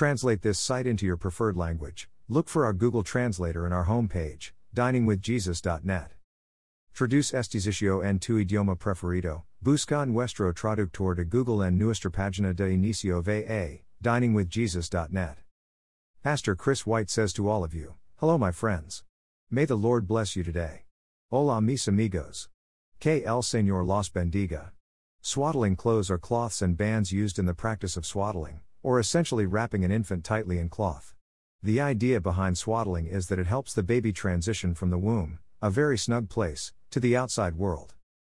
translate this site into your preferred language, look for our Google Translator in our homepage, diningwithjesus.net. Traduce este sitio en tu idioma preferido, busca nuestro traductor de Google en nuestra página de inicio va, diningwithjesus.net. Pastor Chris White says to all of you, Hello, my friends. May the Lord bless you today. Hola, mis amigos. Que el Señor los bendiga. Swaddling clothes are cloths and bands used in the practice of swaddling, or essentially wrapping an infant tightly in cloth. The idea behind swaddling is that it helps the baby transition from the womb, a very snug place, to the outside world.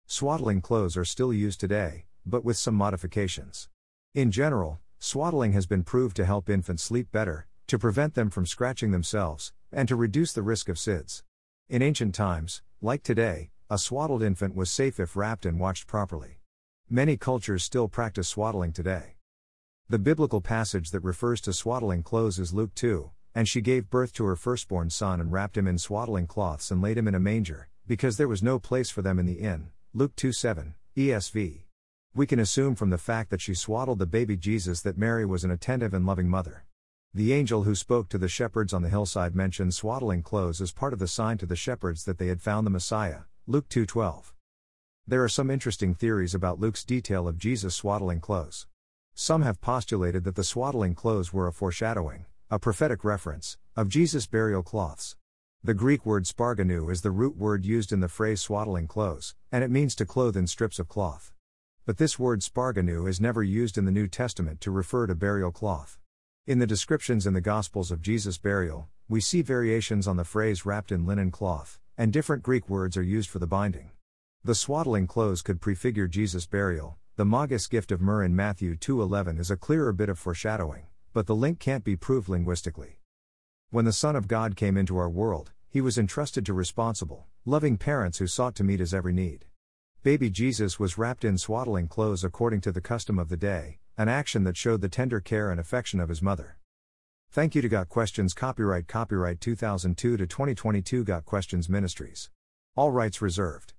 Swaddling clothes are still used today, but with some modifications. In general, swaddling has been proved to help infants sleep better, to prevent them from scratching themselves, and to reduce the risk of SIDS. In ancient times, like today, a swaddled infant was safe if wrapped and watched properly. Many cultures still practice swaddling today. The biblical passage that refers to swaddling clothes is Luke 2, and she gave birth to her firstborn son and wrapped him in swaddling cloths and laid him in a manger, because there was no place for them in the inn. Luke 2 7, ESV. We can assume from the fact that she swaddled the baby Jesus that Mary was an attentive and loving mother. The angel who spoke to the shepherds on the hillside mentioned swaddling clothes as part of the sign to the shepherds that they had found the Messiah. Luke 2:12. There are some interesting theories about Luke's detail of Jesus swaddling clothes. Some have postulated that the swaddling clothes were a foreshadowing, a prophetic reference, of Jesus' burial cloths. The Greek word sparganou is the root word used in the phrase swaddling clothes, and it means to clothe in strips of cloth. But this word sparganou is never used in the New Testament to refer to burial cloth. In the descriptions in the Gospels of Jesus' burial, we see variations on the phrase wrapped in linen cloth, and different Greek words are used for the binding. The swaddling clothes could prefigure Jesus' burial. The magus gift of myrrh in Matthew 2:11 is a clearer bit of foreshadowing but the link can't be proved linguistically. When the Son of God came into our world, he was entrusted to responsible, loving parents who sought to meet his every need. Baby Jesus was wrapped in swaddling clothes according to the custom of the day, an action that showed the tender care and affection of his mother. Thank you to Got Questions Copyright Copyright 2002 to 2022 Got Questions Ministries. All rights reserved.